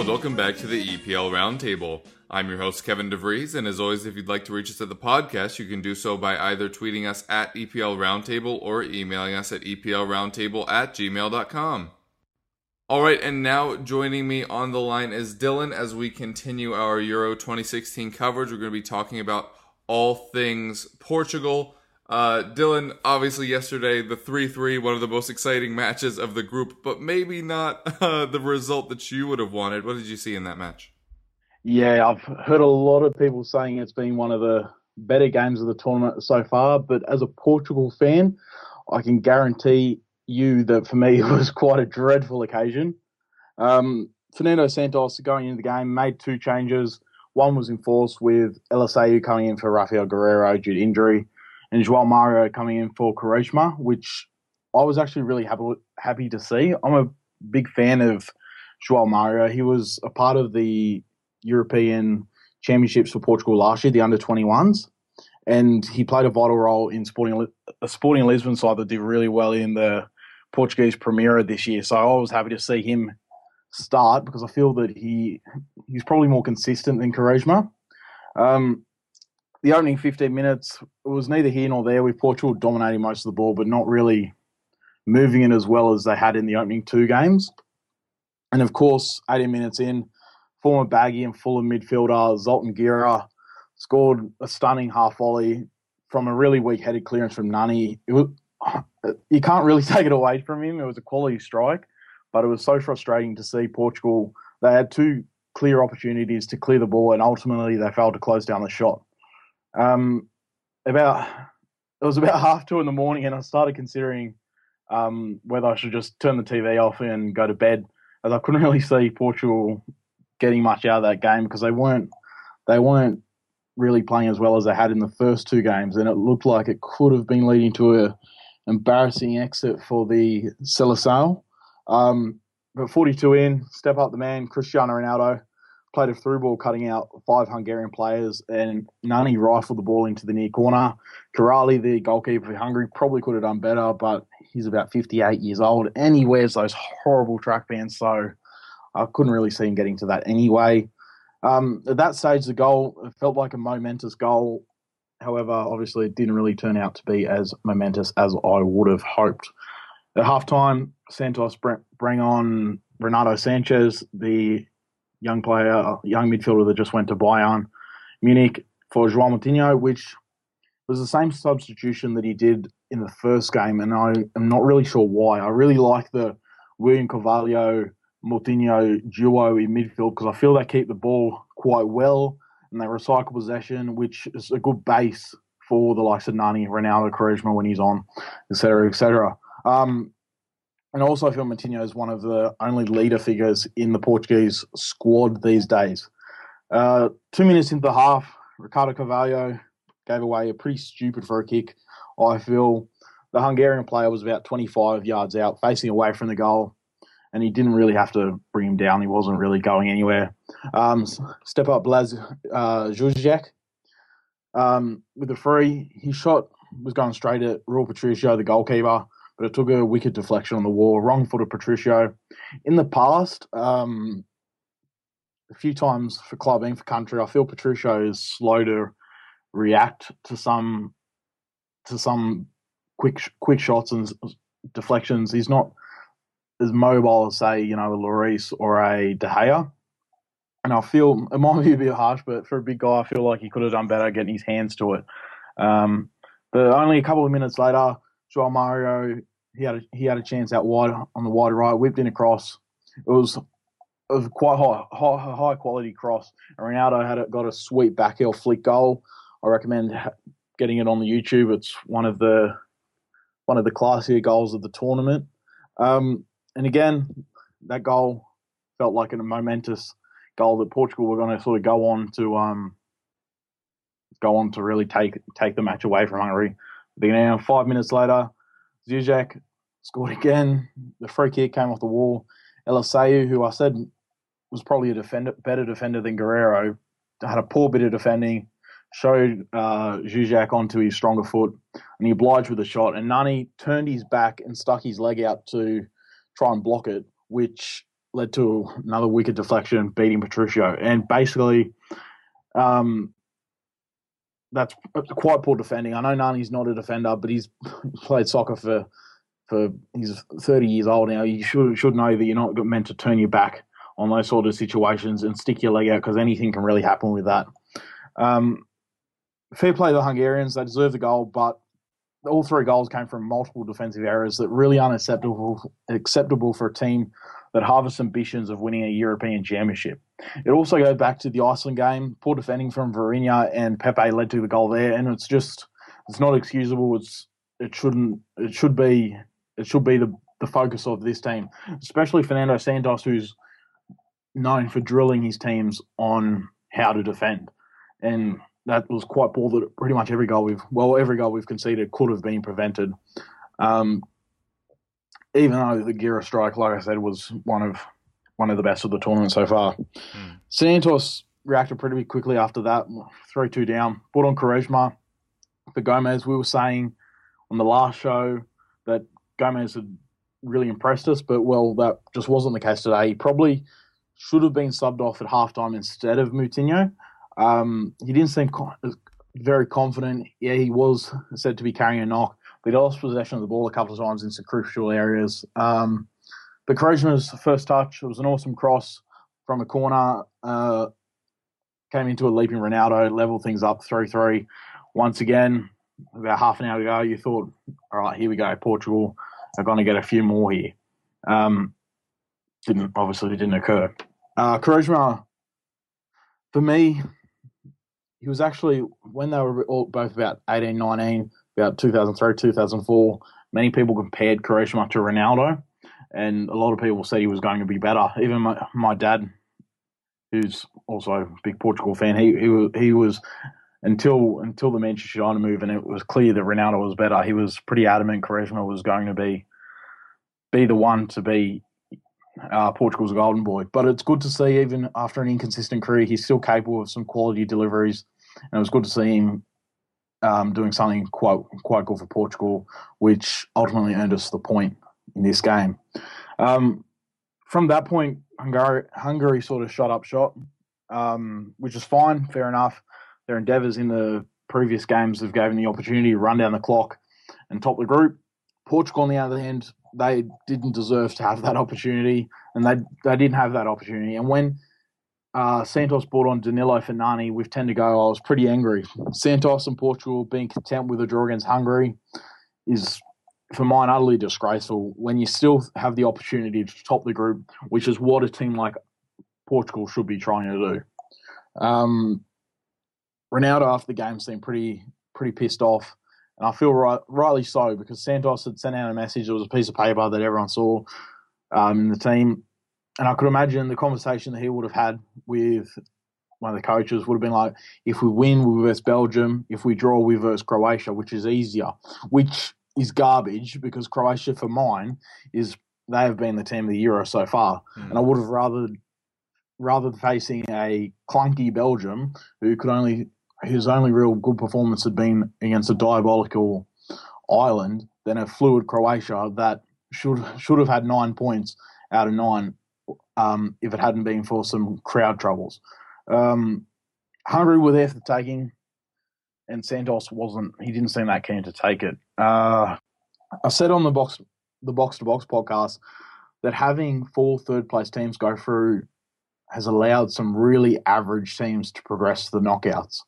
And welcome back to the EPL Roundtable. I'm your host Kevin DeVries, and as always, if you'd like to reach us at the podcast, you can do so by either tweeting us at EPL Roundtable or emailing us at EPLRoundtable at gmail.com. All right, and now joining me on the line is Dylan as we continue our Euro 2016 coverage. We're going to be talking about all things Portugal. Uh, Dylan, obviously, yesterday, the 3 3, one of the most exciting matches of the group, but maybe not uh, the result that you would have wanted. What did you see in that match? Yeah, I've heard a lot of people saying it's been one of the better games of the tournament so far. But as a Portugal fan, I can guarantee you that for me it was quite a dreadful occasion. Um, Fernando Santos going into the game made two changes. One was enforced with Eliseu coming in for Rafael Guerreiro due to injury, and João Mario coming in for Quaresma, which I was actually really happy happy to see. I'm a big fan of João Mario. He was a part of the European Championships for Portugal last year, the under 21s, and he played a vital role in Sporting a Sporting Lisbon side that did really well in the Portuguese Primeira this year. So I was happy to see him start because I feel that he he's probably more consistent than Quaresma. Um, the opening 15 minutes was neither here nor there, with Portugal dominating most of the ball, but not really moving it as well as they had in the opening two games. And of course, 18 minutes in, former Baggie and Fulham midfielder Zoltan Gera scored a stunning half volley from a really weak headed clearance from Nani. It was, you can't really take it away from him. It was a quality strike, but it was so frustrating to see Portugal. They had two clear opportunities to clear the ball, and ultimately they failed to close down the shot. Um, about it was about half two in the morning, and I started considering um, whether I should just turn the TV off and go to bed, as I couldn't really see Portugal getting much out of that game because they weren't they weren't really playing as well as they had in the first two games, and it looked like it could have been leading to a embarrassing exit for the Seleção. Um, but 42 in, step up the man, Cristiano Ronaldo played a through ball cutting out five Hungarian players, and Nani rifled the ball into the near corner. Király, the goalkeeper for Hungary, probably could have done better, but he's about 58 years old, and he wears those horrible track bands, so I couldn't really see him getting to that anyway. Um, at that stage, the goal felt like a momentous goal. However, obviously, it didn't really turn out to be as momentous as I would have hoped. At halftime, Santos bring on Renato Sanches, the young player, young midfielder that just went to Bayern Munich for João Moutinho, which was the same substitution that he did in the first game, and I am not really sure why. I really like the William Carvalho Moutinho duo in midfield because I feel they keep the ball quite well and they recycle possession, which is a good base for the likes of Nani, Ronaldo, Quaresma when he's on, etc., etc. Um, and also, I feel Moutinho is one of the only leader figures in the Portuguese squad these days. Uh, two minutes into the half, Ricardo Carvalho gave away a pretty stupid free kick. I feel the Hungarian player was about 25 yards out, facing away from the goal and he didn't really have to bring him down. He wasn't really going anywhere. Um, step up Blas uh, um, with the free. He shot was going straight at Rui Patricio, the goalkeeper, but it took a wicked deflection on the wall. Wrong foot of Patricio. In the past, um, a few times for clubbing for country, I feel Patricio is slow to react to some to some quick quick shots and deflections. He's not as mobile as say you know a Lloris or a De Gea. And I feel it might be a bit harsh, but for a big guy, I feel like he could have done better getting his hands to it. Um, but only a couple of minutes later, João Mario he had a, he had a chance out wide on the wide right, whipped in a cross. It was it was quite high, high, high quality cross. And Ronaldo had a, got a sweet back heel flick goal. I recommend getting it on the YouTube. It's one of the one of the classier goals of the tournament. Um, and again, that goal felt like a momentous goal that Portugal were going to sort of go on to um, go on to really take take the match away from Hungary. But then five minutes later, Dzsudzsák scored again. The free kick came off the wall. Eliseu, who I said was probably a defender, better defender than Guerreiro, had a poor bit of defending, showed uh, Dzsudzsák onto his stronger foot, and he obliged with a shot. And Nani turned his back and stuck his leg out to try and block it, which led to another wicked deflection, beating Patricio. And basically, um, that's quite poor defending. I know Nani's not a defender, but he's played soccer for for he's 30 years old now. You should should know that you're not meant to turn your back on those sort of situations and stick your leg out because anything can really happen with that. Um, fair play to the Hungarians; they deserve the goal, but all three goals came from multiple defensive errors that really unacceptable acceptable for a team that harvests ambitions of winning a European Championship. It also goes back to the Iceland game. Poor defending from Vieirinha and Pepe led to the goal there, and it's just it's not excusable. It's it shouldn't it should be it should be the the focus of this team, especially Fernando Santos, who's known for drilling his teams on how to defend, and that was quite poor. That pretty much every goal we've well every goal we've conceded could have been prevented. Um, even though the Gera strike, like I said, was one of one of the best of the tournament so far. Mm. Santos reacted pretty quickly after that, three two down, put on Quaresma for Gomes. We were saying on the last show that Gomes had really impressed us, but well, that just wasn't the case today. He probably should have been subbed off at halftime instead of Moutinho. Um, he didn't seem very confident. Yeah, he was said to be carrying a knock, we lost possession of the ball a couple of times in some crucial areas. Um, but first touch, it was an awesome cross from a corner. Uh, came into a leaping Ronaldo, leveled things up 3 3. Once again, about half an hour ago, you thought, all right, here we go. Portugal are going to get a few more here. Um, didn't obviously didn't occur. Uh, for me, he was actually when they were all, both about 18, 19 about 2003, 2004, many people compared Quaresma to Ronaldo, and a lot of people said he was going to be better. Even my, my dad, who's also a big Portugal fan, he he, he was until until the Manchester United move, and it was clear that Ronaldo was better. He was pretty adamant Quaresma was going to be be the one to be uh, Portugal's golden boy. But it's good to see, even after an inconsistent career, he's still capable of some quality deliveries, and it was good to see him um, doing something quite quite good for Portugal, which ultimately earned us the point in this game. Um, from that point, Hungary, Hungary sort of shot up shot, um, which is fine, fair enough. Their endeavours in the previous games have given the opportunity to run down the clock and top the group. Portugal, on the other hand, they didn't deserve to have that opportunity, and they they didn't have that opportunity. And when uh, Santos brought on Danilo for Nani with 10 to go. I was pretty angry. Santos and Portugal being content with a draw against Hungary is, for mine, utterly disgraceful when you still have the opportunity to top the group, which is what a team like Portugal should be trying to do. Um, Ronaldo after the game seemed pretty pretty pissed off, and I feel right, rightly so because Santos had sent out a message. It was a piece of paper that everyone saw um, in the team and I could imagine the conversation that he would have had with one of the coaches would have been like, if we win, we versus Belgium. If we draw, we versus Croatia, which is easier, which is garbage because Croatia, for mine, is they have been the team of the Euro so far, mm. and I would have rather rather facing a clunky Belgium who could only whose only real good performance had been against a diabolical Ireland than a fluid Croatia that should should have had nine points out of nine um, if it hadn't been for some crowd troubles. Um, Hungary were there for the taking, and Santos wasn't. He didn't seem that keen to take it. Uh, I said on the box, the box to box podcast, that having four third place teams go through has allowed some really average teams to progress to the knockouts.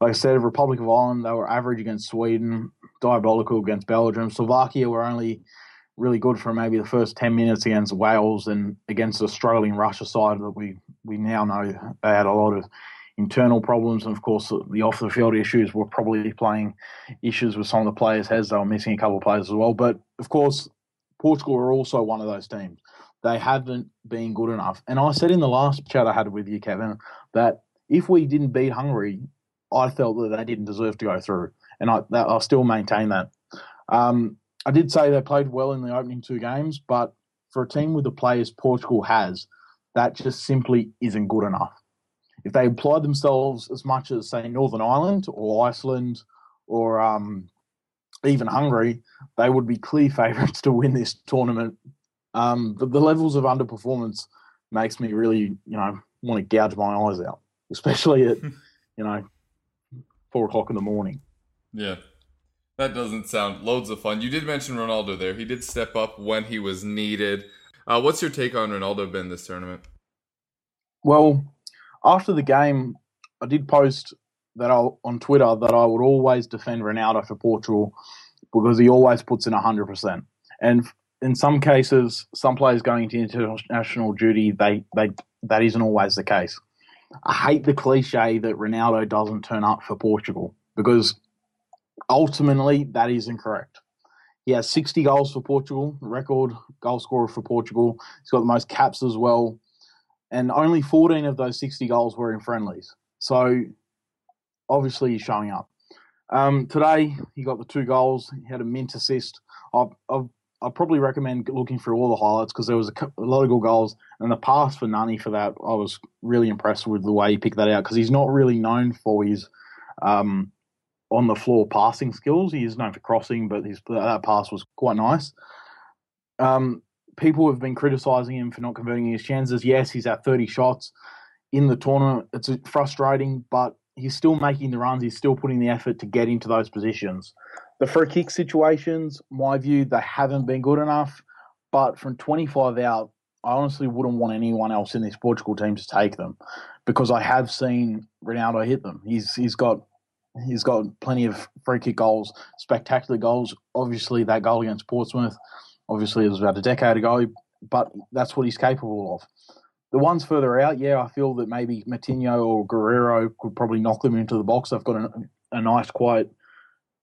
Like I said, Republic of Ireland, they were average against Sweden, diabolical against Belgium. Slovakia were only really good for maybe the first 10 minutes against Wales and against the struggling Russia side that we, we now know they had a lot of internal problems. And of course, the off the field issues were probably playing issues with some of the players' heads. They were missing a couple of players as well. But of course, Portugal are also one of those teams. They haven't been good enough. And I said in the last chat I had with you, Kevin, that if we didn't beat Hungary, I felt that they didn't deserve to go through. And I, that, I still maintain that. Um, I did say they played well in the opening two games, but for a team with the players Portugal has, that just simply isn't good enough. If they applied themselves as much as, say, Northern Ireland or Iceland or um, even Hungary, they would be clear favourites to win this tournament. Um, the, the levels of underperformance makes me really, you know, want to gouge my eyes out, especially at, you know, four o'clock in the morning. Yeah. That doesn't sound loads of fun. You did mention Ronaldo there. He did step up when he was needed. Uh, what's your take on Ronaldo been this tournament? Well, after the game, I did post that I, on Twitter that I would always defend Ronaldo for Portugal because he always puts in 100%. And in some cases, some players going into international duty, they, they that isn't always the case. I hate the cliche that Ronaldo doesn't turn up for Portugal because ultimately that is incorrect. He has 60 goals for Portugal, record goal scorer for Portugal. He's got the most caps as well. And only 14 of those 60 goals were in friendlies. So obviously he's showing up. Um, today he got the two goals. He had a mint assist. I've I probably recommend looking through all the highlights because there was a, a, lot of good goals. And the pass for Nani for that, I was really impressed with the way he picked that out because he's not really known for his um, on the floor passing skills. He is known for crossing, but his that pass was quite nice. Um, people have been criticising him for not converting his chances. Yes, he's at 30 shots in the tournament. It's frustrating, but he's still making the runs. He's still putting the effort to get into those positions. The free kick situations, my view, they haven't been good enough. But from 25 out, I honestly wouldn't want anyone else in this Portugal team to take them because I have seen Ronaldo hit them. He's he's got he's got plenty of free kick goals, spectacular goals. Obviously, that goal against Portsmouth, obviously it was about a decade ago, but that's what he's capable of. The ones further out, yeah, I feel that maybe Moutinho or Guerreiro could probably knock them into the box. They've got a, a nice, quiet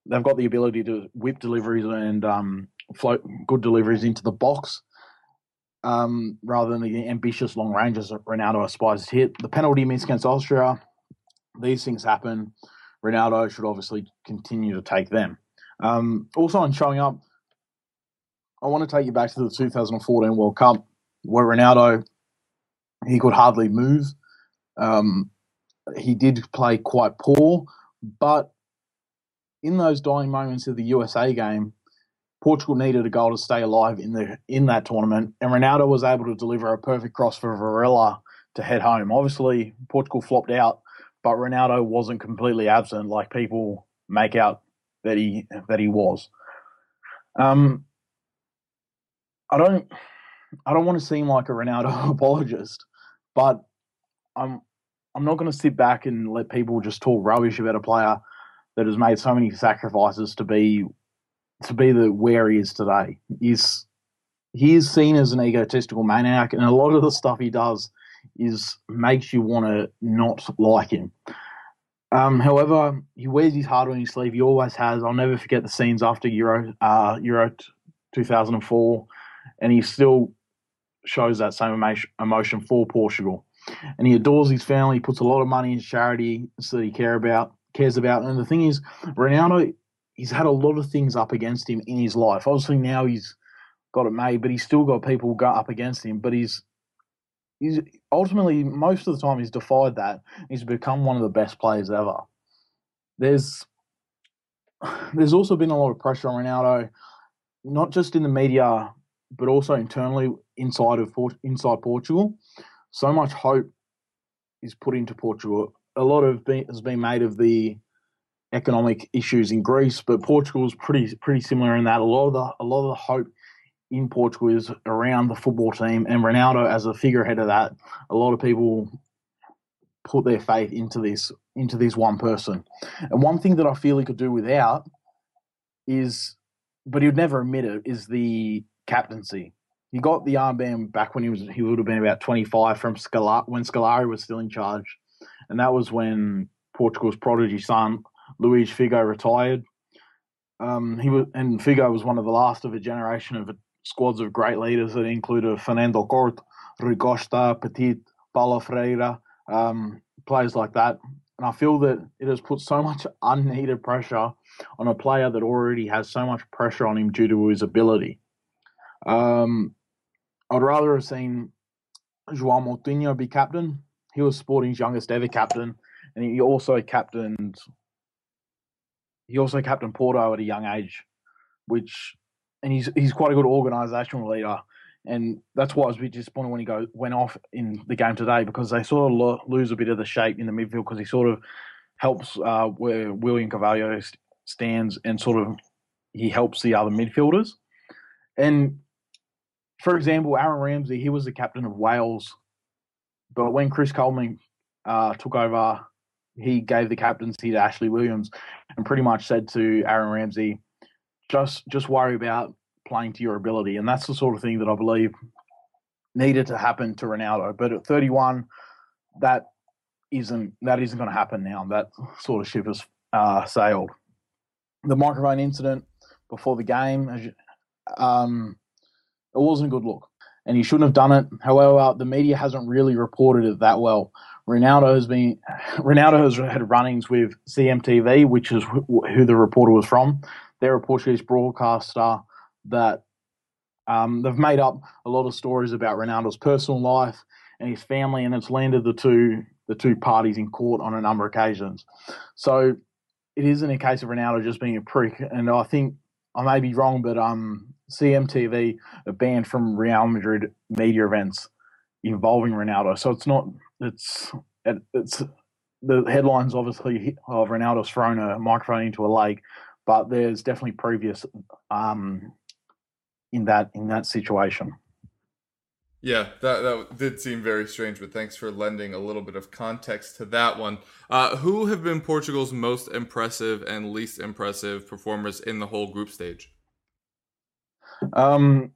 they've got the ability to whip deliveries and um, float good deliveries into the box um, rather than the ambitious long ranges that Ronaldo aspires to hit. The penalty miss against Austria, these things happen. Ronaldo should obviously continue to take them. Um, also, on showing up, I want to take you back to the 2014 World Cup where Ronaldo he could hardly move. Um, he did play quite poor, but in those dying moments of the USA game, Portugal needed a goal to stay alive in the in that tournament, and Ronaldo was able to deliver a perfect cross for Varela to head home. Obviously, Portugal flopped out, but Ronaldo wasn't completely absent like people make out that he that he was. Um, I don't I don't want to seem like a Ronaldo apologist, but I'm I'm not going to sit back and let people just talk rubbish about a player that has made so many sacrifices to be to be the where he is today. He's he is seen as an egotistical maniac, and a lot of the stuff he does is makes you want to not like him. Um, however, he wears his heart on his sleeve. He always has. I'll never forget the scenes after Euro uh, Euro 2004, and he still shows that same emotion for Portugal. And he adores his family. Puts a lot of money in charity that he care about cares about. And the thing is, Ronaldo, he's had a lot of things up against him in his life. Obviously, now he's got it made, but he's still got people go up against him. But he's he's ultimately most of the time he's defied that. He's become one of the best players ever. There's there's also been a lot of pressure on Ronaldo, not just in the media, but also internally inside of inside Portugal. So much hope is put into Portugal a lot of been, has been made of the economic issues in Greece, but Portugal is pretty pretty similar in that a lot of the a lot of the hope in Portugal is around the football team and Ronaldo as a figurehead of that. A lot of people put their faith into this into this one person. And one thing that I feel he could do without is but he would never admit it, is the captaincy. He got the armband back when he was he would have been about 25 from when Scolari was still in charge, and that was when Portugal's prodigy son Luis Figo retired. Um, he was and Figo was one of the last of a generation of squads of great leaders that included Fernando Couto, Rui Costa, Petit, Paulo Ferreira, um, players like that. And I feel that it has put so much unneeded pressure on a player that already has so much pressure on him due to his ability. Um, I'd rather have seen João Moutinho be captain. He was Sporting's youngest ever captain, and he also captained. He also captained Porto at a young age, which, and he's he's quite a good organisational leader, and that's why I was a bit disappointed when he go went off in the game today because they sort of lo- lose a bit of the shape in the midfield because he sort of helps uh, where William Carvalho st- stands and sort of he helps the other midfielders, and for example, Aaron Ramsey, he was the captain of Wales, but when Chris Coleman uh, took over, he gave the captaincy to Ashley Williams, and pretty much said to Aaron Ramsey, "Just just worry about playing to your ability," and that's the sort of thing that I believe needed to happen to Ronaldo. But at 31, that isn't that isn't going to happen now. That sort of ship has uh, sailed. The microphone incident before the game, um, it wasn't a good look, and he shouldn't have done it. However, the media hasn't really reported it that well. Ronaldo has been Ronaldo has had run-ins with CMTV, which is wh- who the reporter was from. They're a Portuguese broadcaster that um, they've made up a lot of stories about Ronaldo's personal life and his family, and it's landed the two the two parties in court on a number of occasions. So it isn't a case of Ronaldo just being a prick, and I think I may be wrong, but um, CMTV banned from Real Madrid media events involving Ronaldo. So it's not it's it, it's the headlines obviously of Ronaldo's thrown a microphone into a lake, but there's definitely previous um, in that in that situation. Yeah, that that did seem very strange, but thanks for lending a little bit of context to that one. Uh, who have been Portugal's most impressive and least impressive performers in the whole group stage? Um,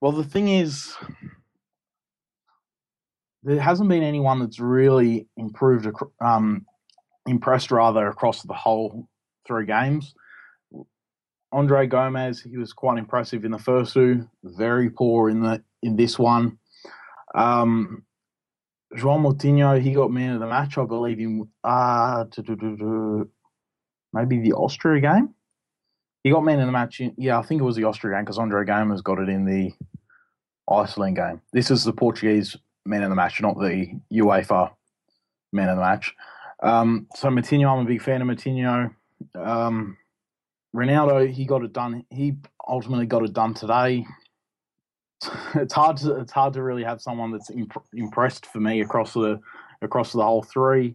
well, the thing is, there hasn't been anyone that's really improved, um, impressed rather across the whole three games. Andre Gomes, he was quite impressive in the first two, very poor in the in this one. Um, João Moutinho, he got man of the match, I believe, in uh, maybe the Austria game. He got man in the match. In, yeah, I think it was the Austria game because Andre Gomes got it in the Iceland game. This is the Portuguese man in the match, not the UEFA man in the match. Um, so Moutinho, I'm a big fan of Moutinho. Um, Ronaldo, he got it done. He ultimately got it done today. It's hard to it's hard to really have someone that's imp- impressed for me across the across the whole three.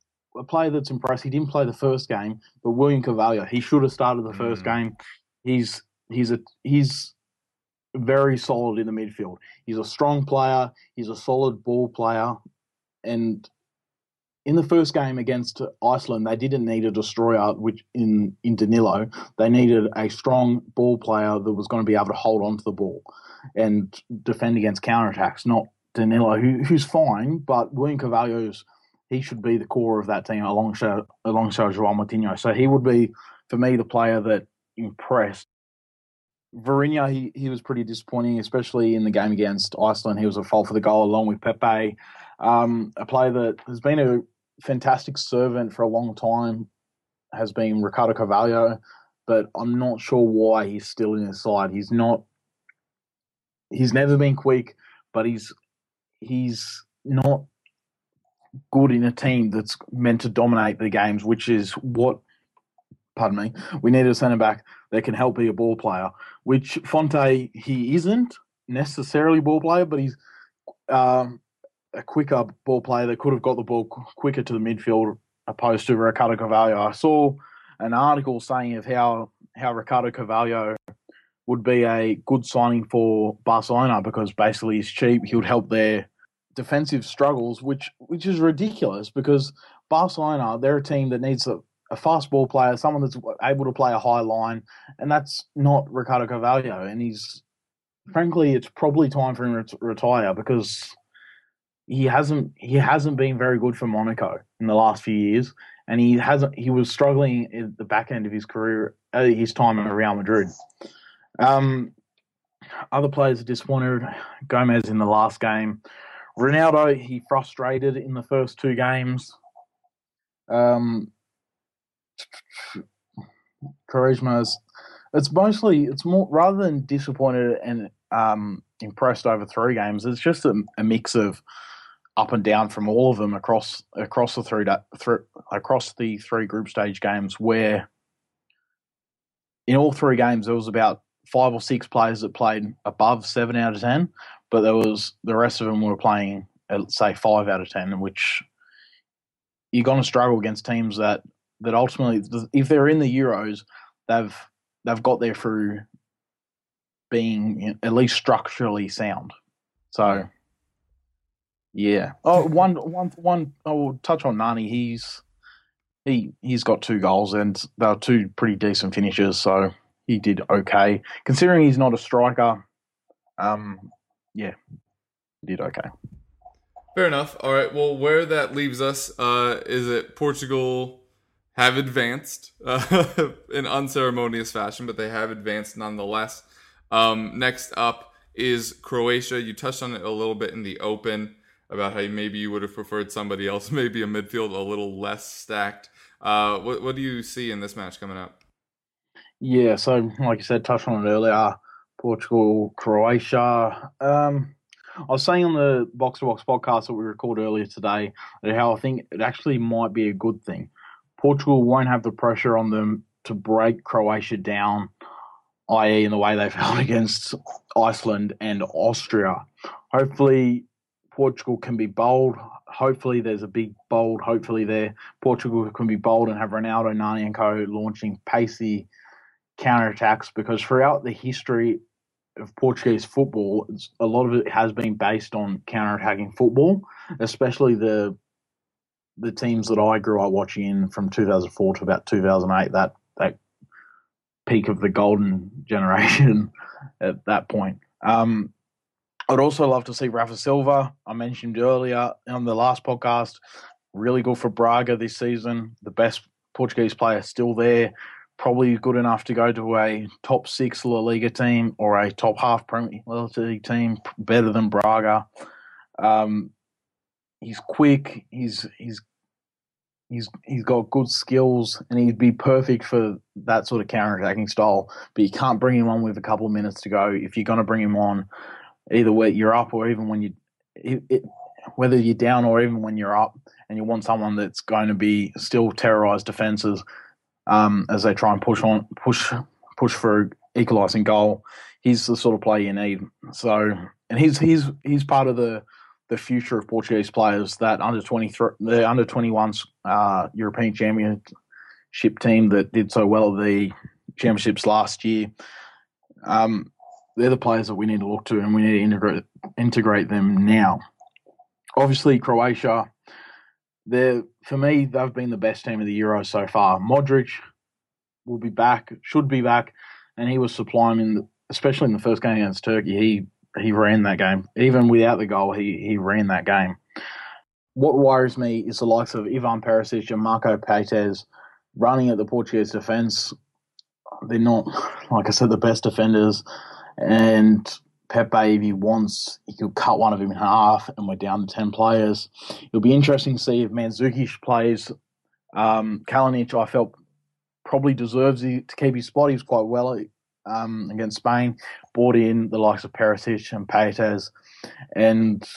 a player that's impressed. He didn't play the first game, but William Carvalho, he should have started the first mm. game. He's he's a he's very solid in the midfield. He's a strong player. He's a solid ball player, and in the first game against Iceland, they didn't need a destroyer, which in in Danilo, they needed a strong ball player that was going to be able to hold on to the ball and defend against counterattacks. Not Danilo, who, who's fine, but William Carvalho's he should be the core of that team alongside alongside João Moutinho. So he would be for me the player that impressed. Vieirinha, he, he was pretty disappointing, especially in the game against Iceland. He was a fault for the goal along with Pepe, um, a player that has been a fantastic servant for a long time. Has been Ricardo Carvalho, but I'm not sure why he's still in his side. He's not. He's never been quick, but he's he's not good in a team that's meant to dominate the games, which is what, pardon me, we need a centre back that can help be a ball player, which Fonte, he isn't necessarily ball player, but he's um, a quicker ball player that could have got the ball quicker to the midfield opposed to Ricardo Carvalho. I saw an article saying of how, how Ricardo Carvalho would be a good signing for Barcelona because basically he's cheap. He would help their defensive struggles, which which is ridiculous because Barcelona they're a team that needs a, a fast ball player, someone that's able to play a high line, and that's not Ricardo Carvalho. And he's frankly, it's probably time for him to retire because he hasn't he hasn't been very good for Monaco in the last few years, and he hasn't he was struggling at the back end of his career, uh, his time at Real Madrid. Um, other players are disappointed. Gomes in the last game. Ronaldo, he frustrated in the first two games. Um, Quaresma's, it's mostly, it's more, rather than disappointed and um, impressed over three games, it's just a, a, mix of up and down from all of them across across the three, th- across the three group stage games where in all three games there was about five or six players that played above seven out of ten, but there was the rest of them were playing at say five out of ten, which you're going to struggle against teams that that ultimately, if they're in the Euros, they've they've got there through being at least structurally sound. So, yeah. Oh, one, one, one. I will touch on Nani. He's he he's got two goals and they're two pretty decent finishes. So he did okay considering he's not a striker. Um, yeah, he did okay. Fair enough. All right. Well, where that leaves us uh, is it Portugal have advanced uh, in unceremonious fashion, but they have advanced nonetheless. Um, next up is Croatia. You touched on it a little bit in the open about how maybe you would have preferred somebody else, maybe a midfield a little less stacked. Uh, what, what do you see in this match coming up? Yeah, so like you said, touched on it earlier. Portugal, Croatia. Um, I was saying on the Box to Box podcast that we recorded earlier today that how I think it actually might be a good thing. Portugal won't have the pressure on them to break Croatia down, i.e., in the way they felt against Iceland and Austria. Hopefully, Portugal can be bold. Hopefully, there's a big bold. Hopefully, there Portugal can be bold and have Ronaldo, Nani, and Co. launching pacey counterattacks because throughout the history of Portuguese football, a lot of it has been based on counter-attacking football, especially the the teams that I grew up watching from 2004 to about 2008. That that peak of the golden generation at that point. Um, I'd also love to see Rafa Silva. I mentioned earlier on the last podcast, really good for Braga this season. The best Portuguese player still there probably good enough to go to a top six La Liga team or a top half Premier League team, better than Braga. Um, he's quick. He's he's he's he's got good skills, and he'd be perfect for that sort of counter attacking style. But you can't bring him on with a couple of minutes to go. If you're going to bring him on, either when you're up or even when you, it, it, whether you're down or even when you're up, and you want someone that's going to be still terrorize defenses um, as they try and push on, push, push for equalising goal. He's the sort of player you need. So, and he's he's he's part of the the future of Portuguese players. That under twenty three, the under twenty ones uh, European Championship team that did so well at the championships last year. Um, they're the players that we need to look to, and we need to integrate integrate them now. Obviously, Croatia they're for me they've been the best team of the Euro so far. Modric will be back, should be back, and he was sublime in the, especially in the first game against Turkey. He he ran that game even without the goal. He he ran that game. What worries me is the likes of Ivan Perisic and Marko Pjaca running at the Portuguese defence. They're not, like I said, the best defenders, and Pepe, if he wants, he could cut one of them in half, and we're down to 10 players. It'll be interesting to see if Mandzukic plays. Um, Kalinic, I felt, probably deserves to keep his spot. He was quite well um, against Spain. Brought in the likes of Perisic and Pjaca, and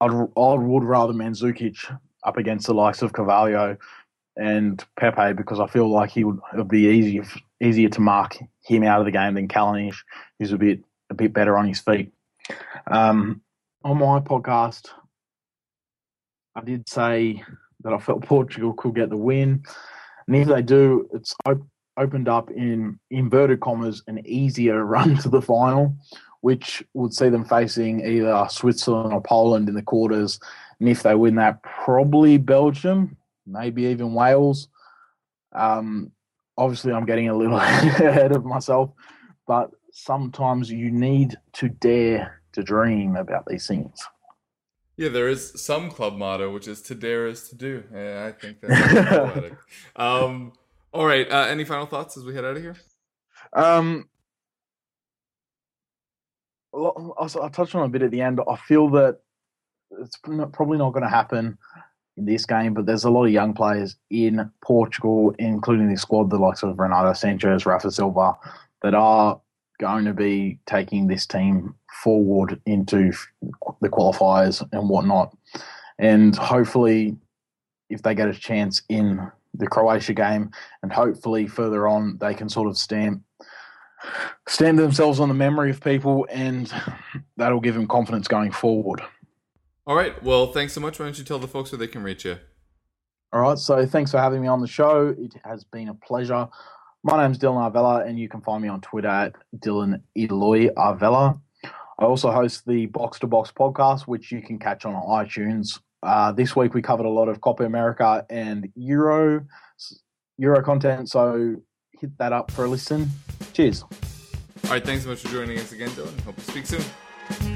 I'd, I would rather Mandzukic up against the likes of Carvalho and Pepe because I feel like he would it would be easier easier to mark him out of the game than Kalinic, who's a bit a bit better on his feet. Um, on my podcast, I did say that I felt Portugal could get the win, and if they do, it's op- opened up in inverted commas an easier run to the final, which would see them facing either Switzerland or Poland in the quarters. And if they win that, probably Belgium, maybe even Wales. Um, obviously, I'm getting a little ahead of myself, but sometimes you need to dare to dream about these things. Yeah, there is some club motto which is "to dare is to do." Yeah, I think that's poetic. Um, all right. Uh, any final thoughts as we head out of here? Um, I I touched on a bit at the end. I feel that it's probably not going to happen in this game, but there's a lot of young players in Portugal, including the squad, the likes of Renato Sanches, Rafa Silva, that are going to be taking this team forward into the qualifiers and whatnot. And hopefully, if they get a chance in the Croatia game, and hopefully further on, they can sort of stamp stamp themselves on the memory of people, and that'll give them confidence going forward. All right. Well, thanks so much. Why don't you tell the folks where they can reach you? All right, so thanks for having me on the show. It has been a pleasure. My name's Dylan Arvela, and you can find me on Twitter at Dylan Eloi Arvela. I also host the Box to Box podcast, which you can catch on iTunes. Uh, this week we covered a lot of Copa America and Euro Euro content, so hit that up for a listen. Cheers. All right. Thanks so much for joining us again, Dylan. Hope to speak soon.